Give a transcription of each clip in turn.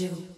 Radio.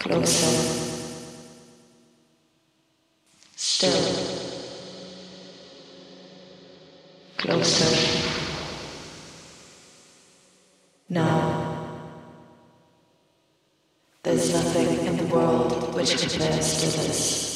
Closer. Still. Closer. Now. There's nothing in the world which compares to this.